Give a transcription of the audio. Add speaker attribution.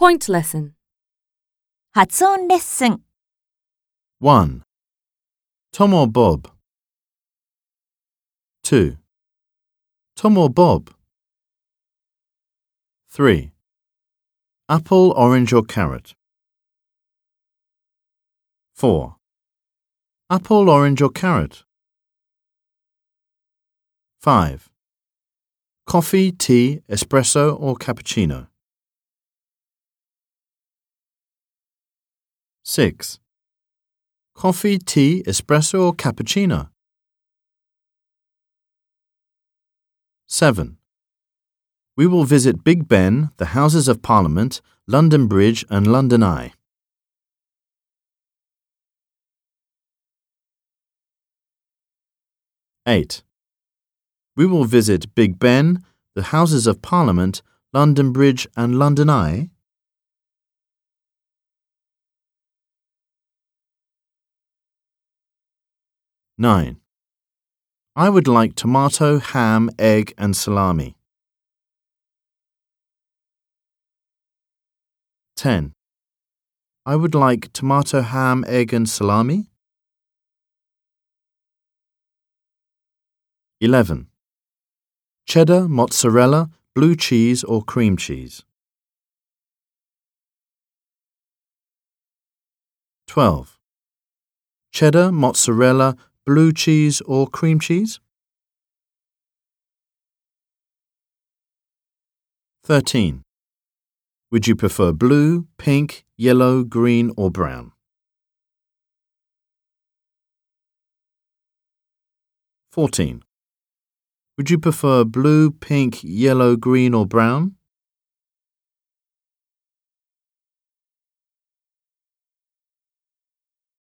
Speaker 1: Point lesson.
Speaker 2: 発音レッスン
Speaker 3: 1. Tom or Bob? 2. Tom or Bob? 3. Apple, orange or carrot? 4. Apple, orange or carrot? 5. Coffee, tea, espresso or cappuccino? 6. Coffee, tea, espresso or cappuccino? 7. We will visit Big Ben, the Houses of Parliament, London Bridge and London Eye. 8. We will visit Big Ben, the Houses of Parliament, London Bridge and London Eye. 9. I would like tomato, ham, egg and salami. 10. I would like tomato, ham, egg and salami. 11. Cheddar, mozzarella, blue cheese or cream cheese. 12. Cheddar, mozzarella, blue cheese or cream cheese? 13. Would you prefer blue, pink, yellow, green or brown? 14. Would you prefer blue, pink, yellow, green or brown?